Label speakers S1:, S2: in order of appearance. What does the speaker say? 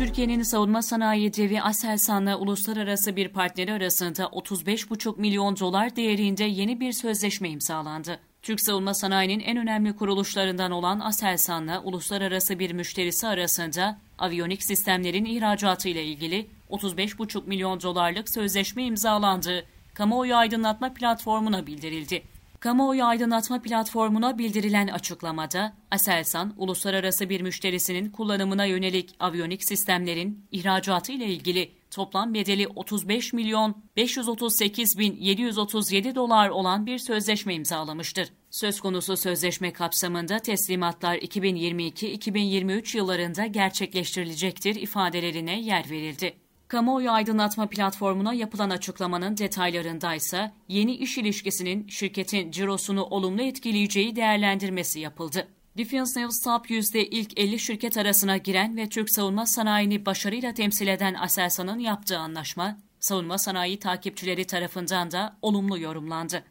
S1: Türkiye'nin savunma sanayi devi Aselsan'la uluslararası bir partneri arasında 35,5 milyon dolar değerinde yeni bir sözleşme imzalandı. Türk savunma sanayinin en önemli kuruluşlarından olan Aselsan'la uluslararası bir müşterisi arasında aviyonik sistemlerin ihracatı ile ilgili 35,5 milyon dolarlık sözleşme imzalandı. Kamuoyu aydınlatma platformuna bildirildi. Kamuoyu aydınlatma platformuna bildirilen açıklamada, Aselsan, uluslararası bir müşterisinin kullanımına yönelik aviyonik sistemlerin ihracatı ile ilgili toplam bedeli 35 milyon 538 bin 737 dolar olan bir sözleşme imzalamıştır. Söz konusu sözleşme kapsamında teslimatlar 2022-2023 yıllarında gerçekleştirilecektir ifadelerine yer verildi. Kamuoyu aydınlatma platformuna yapılan açıklamanın detaylarında ise yeni iş ilişkisinin şirketin cirosunu olumlu etkileyeceği değerlendirmesi yapıldı. Defense News Top 100'de ilk 50 şirket arasına giren ve Türk savunma sanayini başarıyla temsil eden Aselsan'ın yaptığı anlaşma, savunma sanayi takipçileri tarafından da olumlu yorumlandı.